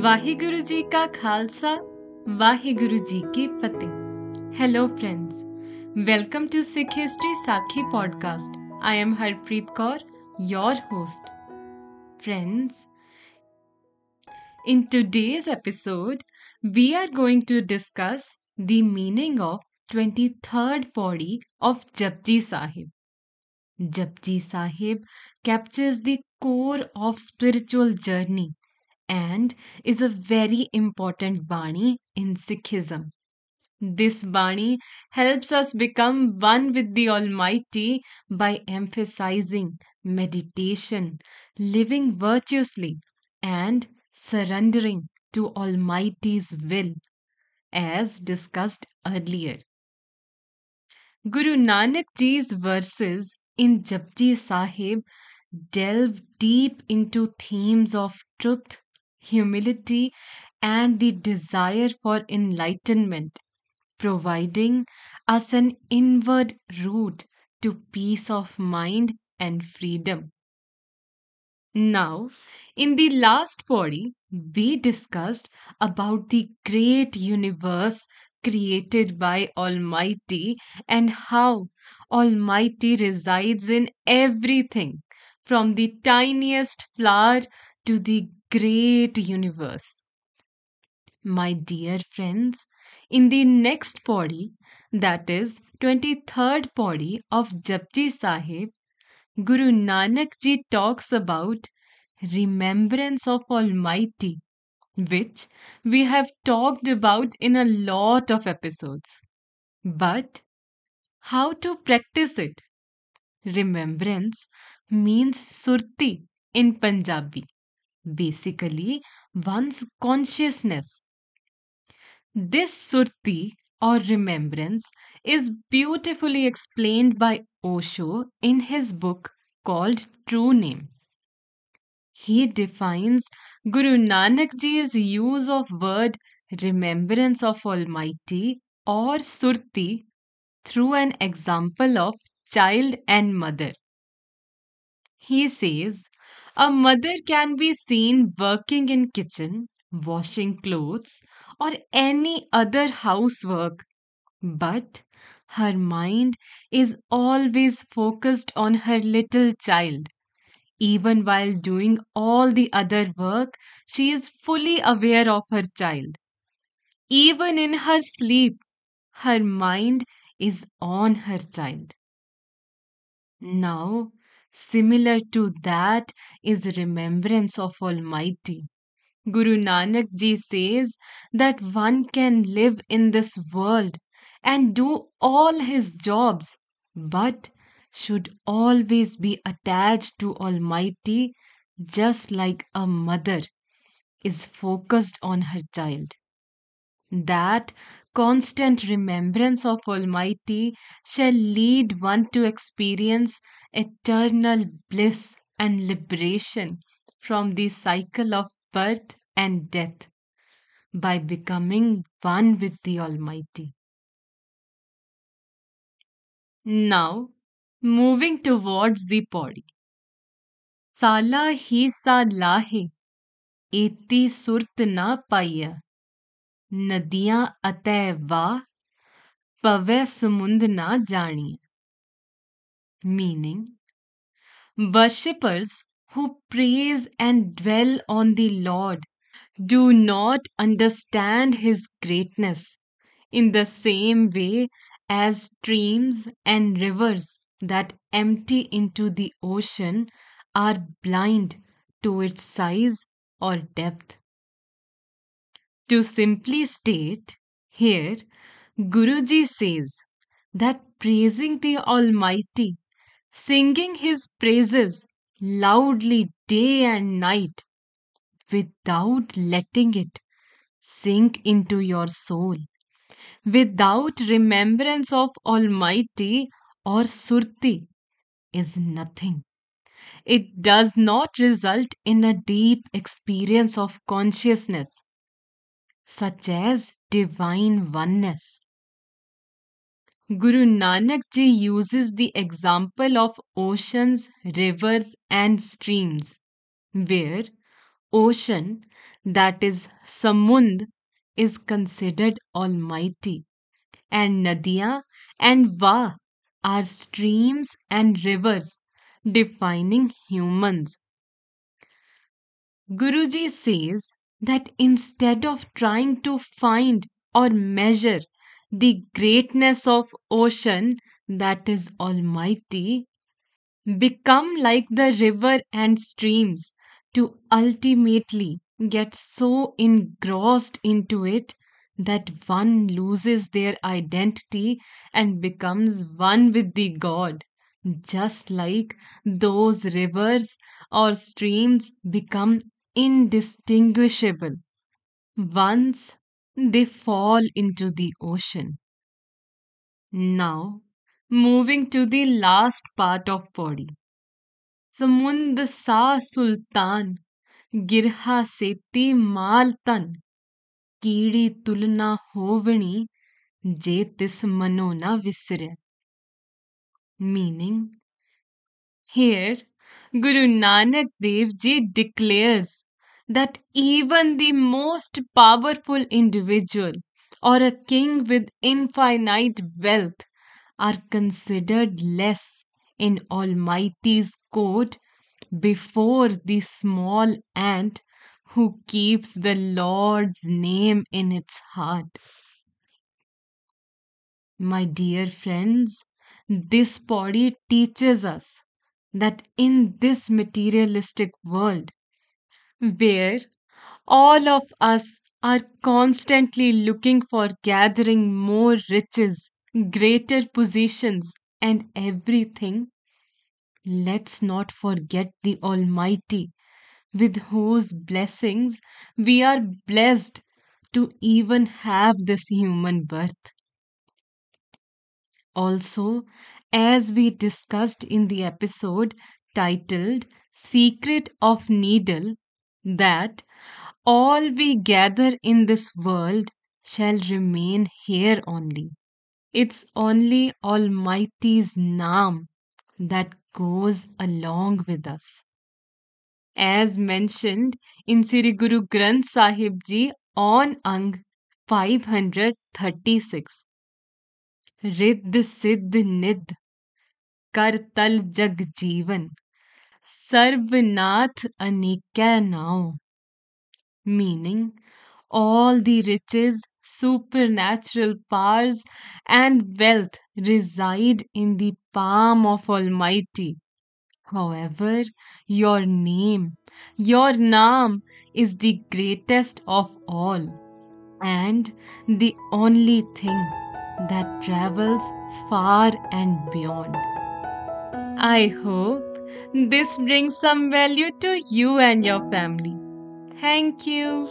ਵਾਹਿਗੁਰੂ ਜੀ ਕਾ ਖਾਲਸਾ ਵਾਹਿਗੁਰੂ ਜੀ ਕੀ ਫਤਿਹ hello friends welcome to Sikh history Sakhi podcast I am Harpreet Kaur your host. Friends, in today's episode, we are going to discuss the meaning of 23rd Pauri of Japji Sahib. Japji Sahib captures the core of spiritual journey and is a very important Bani in Sikhism. This Bani helps us become one with the Almighty by emphasizing meditation, living virtuously, and surrendering to Almighty's will, as discussed earlier. Guru Nanak Ji's verses in Japji Sahib delve deep into themes of truth, humility, and the desire for enlightenment providing us an inward route to peace of mind and freedom. Now, in the last Pauri, we discussed about the great universe created by Almighty and how Almighty resides in everything from the tiniest flower to the great universe. My dear friends, in the next Pauri, that is 23rd Pauri of Japji Sahib, Guru Nanak Ji talks about remembrance of Almighty, which we have talked about in a lot of episodes. But how to practice it? Remembrance means surti in Punjabi, basically one's consciousness this surti or remembrance is beautifully explained by Osho in his book called True Name. He defines Guru Nanak Ji's use of word remembrance of Almighty or surti through an example of child and mother. He says a mother can be seen working in kitchen washing clothes, or any other housework. But her mind is always focused on her little child. Even while doing all the other work, she is fully aware of her child. Even in her sleep, her mind is on her child. Now, similar to that is remembrance of Almighty. Guru Nanak Ji says that one can live in this world and do all his jobs, but should always be attached to Almighty, just like a mother is focused on her child. That constant remembrance of Almighty shall lead one to experience eternal bliss and liberation from the cycle of birth and death by becoming one with the Almighty. Now, moving towards the Pauri. Sala hi sa lahe, eti surt na paiya. Nadiyan atay va, pave samund na janiya. Meaning, worshippers who praise and dwell on the Lord do not understand His greatness in the same way as streams and rivers that empty into the ocean are blind to its size or depth. To simply state, here Guruji says that praising the Almighty, singing His praises, loudly day and night without letting it sink into your soul, without remembrance of Almighty or Surti, is nothing. It does not result in a deep experience of consciousness, such as divine oneness. Guru Nanak Ji uses the example of oceans, rivers, and streams, where ocean, that is Samund, is considered almighty, and Nadia and Va are streams and rivers defining humans. Guruji says that instead of trying to find or measure the greatness of ocean that is almighty, become like the river and streams to ultimately get so engrossed into it that one loses their identity and becomes one with the God, just like those rivers or streams become indistinguishable. Once they fall into the ocean. Now, moving to the last part of Pauri. Samund sa sultan, girha se ti mal tan. ਕੀੜੀ ਤੁਲਨਾ ਹੋਵਣੀ ਜੇ meaning here guru nanak dev ji declares that even the most powerful individual or a king with infinite wealth are considered less in Almighty's court before the small ant who keeps the Lord's name in its heart. My dear friends, this Pauri teaches us that in this materialistic world, where all of us are constantly looking for gathering more riches, greater positions, and everything, let's not forget the Almighty, with whose blessings we are blessed to even have this human birth. Also, as we discussed in the episode titled Secret of Needle, that all we gather in this world shall remain here only. It's only Almighty's Naam that goes along with us. As mentioned in Sri Guru Granth Sahib Ji on Ang 536. Ridd Siddh Nid Kartal Jag Jeevan Sarvanath Anikya now. Meaning, all the riches, supernatural powers, and wealth reside in the palm of Almighty. However, your name, your Naam, is the greatest of all and the only thing that travels far and beyond. I hope this brings some value to you and your family. Thank you.